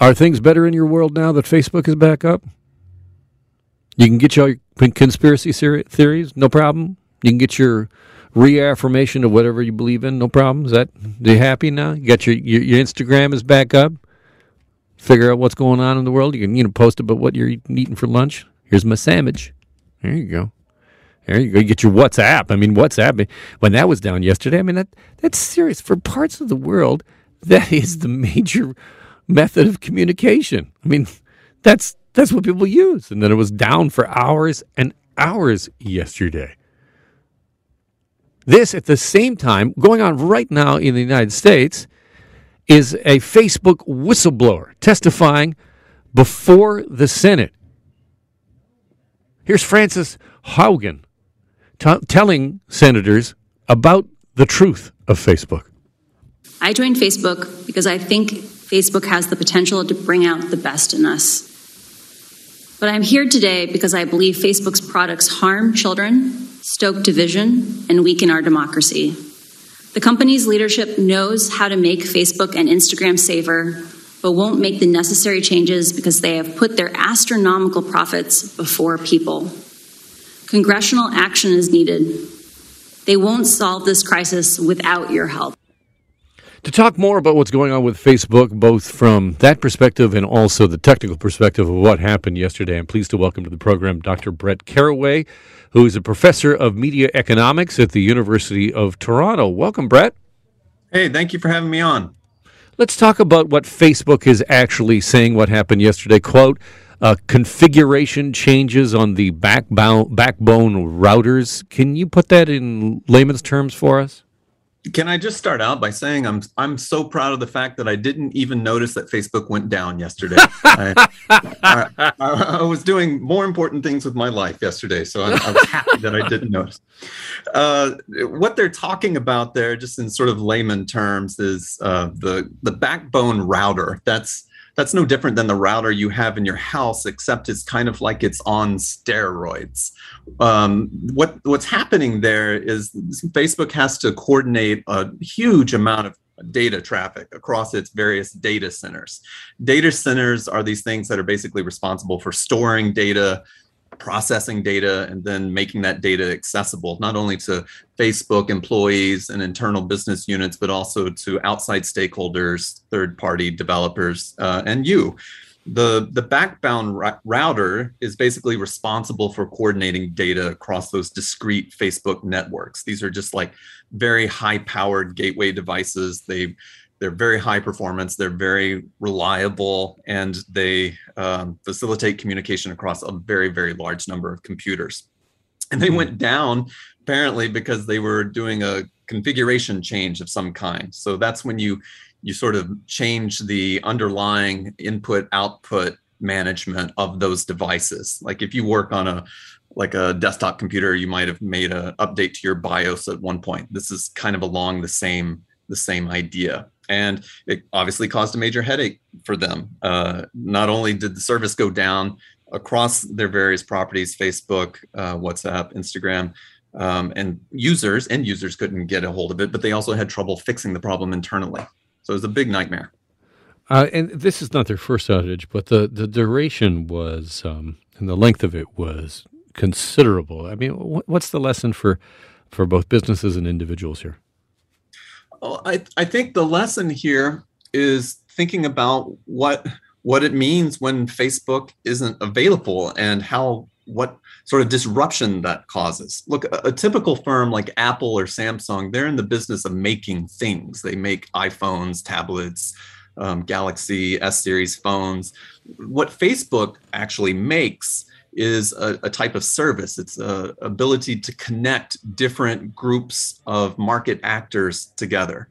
Are things better in your world now that Facebook is back up? You can get your conspiracy theories, no problem. You can get your reaffirmation of whatever you believe in, no problem. Is that you happy now? You got your, your your Instagram is back up. Figure out what's going on in the world. You can you know post about what you're eating for lunch. Here's my sandwich. There you go. There you go. You get your WhatsApp. I mean, WhatsApp. Eh, when that was down yesterday, I mean that that's serious for parts of the world. That is the major method of communication. I mean, that's that's what people use. And then it was down for hours and hours yesterday. This at the same time going on right now in the United States is a Facebook whistleblower testifying before the Senate. Here's Frances Haugen t- telling senators about the truth of Facebook. I joined Facebook because I think Facebook has the potential to bring out the best in us. But I'm here today because I believe Facebook's products harm children, stoke division, and weaken our democracy. The company's leadership knows how to make Facebook and Instagram safer, but won't make the necessary changes because they have put their astronomical profits before people. Congressional action is needed. They won't solve this crisis without your help. To talk more about what's going on with Facebook, both from that perspective and also the technical perspective of what happened yesterday, I'm pleased to welcome to the program Dr. Brett Caraway, who is a professor of media economics at the University of Toronto. Welcome, Brett. Hey, thank you for having me on. Let's talk about what Facebook is actually saying, what happened yesterday. Quote, uh, configuration changes on the backbone, backbone routers. Can you put that in layman's terms for us? Can I just start out by saying I'm I'm so proud of the fact that I didn't even notice that Facebook went down yesterday. I, I, I, was doing more important things with my life yesterday, so I, I was happy that I didn't notice. Uh, what they're talking about there, just in sort of layman terms, is uh, the the backbone router. That's that's no different than the router you have in your house, except it's kind of like it's on steroids. Um, what what's happening there is Facebook has to coordinate a huge amount of data traffic across its various data centers. Data centers are these things that are basically responsible for storing data, processing data and then making that data accessible not only to Facebook employees and internal business units, but also to outside stakeholders, third party developers, uh, and you. The, the backbone router is basically responsible for coordinating data across those discrete Facebook networks. These are just like very high powered gateway devices. They they're very high performance, they're very reliable, and they um, facilitate communication across a very, very large number of computers. And they hmm. went down apparently because they were doing a configuration change of some kind. So that's when you you sort of change the underlying input output management of those devices. Like if you work on a like a desktop computer, you might have made an update to your BIOS at one point. This is kind of along the same the same idea and it obviously caused a major headache for them. Uh, not only did the service go down across their various properties Facebook, uh, WhatsApp, Instagram. Um, and users and users couldn't get a hold of it, but they also had trouble fixing the problem internally. So it was a big nightmare. Uh, and this is not their first outage, but the, the duration was um, and the length of it was considerable. I mean, what's the lesson for for both businesses and individuals here? Well, I, I think the lesson here is thinking about what what it means when Facebook isn't available and how what sort of disruption that causes. Look, a, a, typical firm like Apple or Samsung, they're in the business of making things. They make iPhones, tablets, um, Galaxy S series phones. What Facebook actually makes is a, a, type of service. It's a ability to connect different groups of market actors together.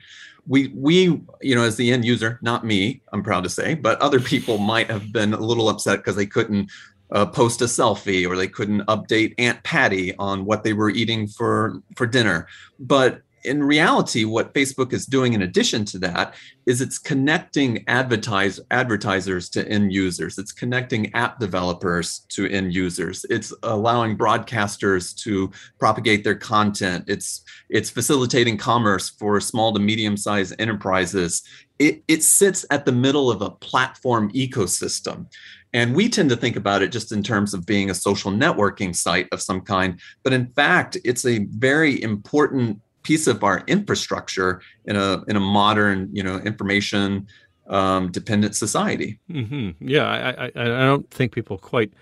We, we, you know, as the end user, not me, I'm proud to say, but other people might have been a little upset because they couldn't uh, post a selfie or they couldn't update Aunt Patty on what they were eating for for dinner. But in reality, what Facebook is doing in addition to that is it's connecting advertise, advertisers to end users. It's connecting app developers to end users. It's allowing broadcasters to propagate their content. It's it's facilitating commerce for small to medium sized enterprises it, it sits at the middle of a platform ecosystem. And we tend to think about it just in terms of being a social networking site of some kind. But in fact, it's a very important piece of our infrastructure in a in a modern, you know, information um, dependent society. Mm-hmm. Yeah, I, I, I don't think people quite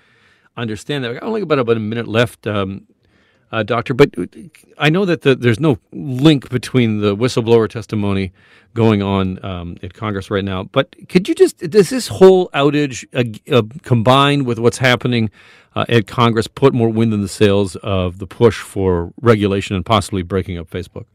understand that. I only got about a minute left. Um, uh, doctor. But I know that the, there's no link between the whistleblower testimony going on um, in Congress right now. But could you just does this whole outage uh, uh, combined with what's happening uh, at Congress put more wind in the sails of the push for regulation and possibly breaking up Facebook?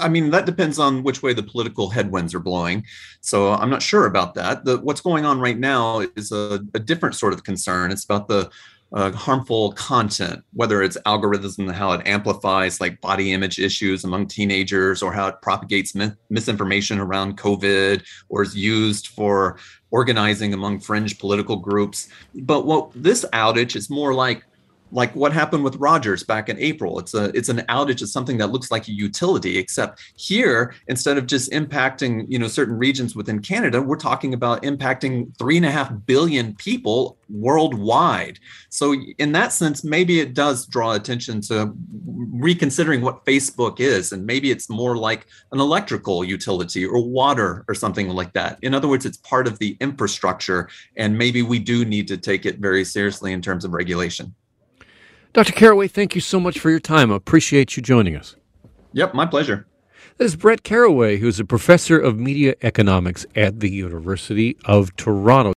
I mean, that depends on which way the political headwinds are blowing. So I'm not sure about that. The, what's going on right now is a, a different sort of concern. It's about the uh, harmful content, whether it's algorithms and how it amplifies like body image issues among teenagers or how it propagates misinformation around COVID or is used for organizing among fringe political groups. But what this outage is more like like what happened with Rogers back in April. It's a it's an outage of something that looks like a utility, except here instead of just impacting you know certain regions within Canada, we're talking about impacting three and a half billion people worldwide. So in that sense, maybe it does draw attention to reconsidering what Facebook is, and maybe it's more like an electrical utility or water or something like that. In other words, it's part of the infrastructure, and maybe we do need to take it very seriously in terms of regulation. Dr. Caraway, thank you so much for your time. I appreciate you joining us. Yep, my pleasure. That is Brett Caraway, who's a professor of media economics at the University of Toronto.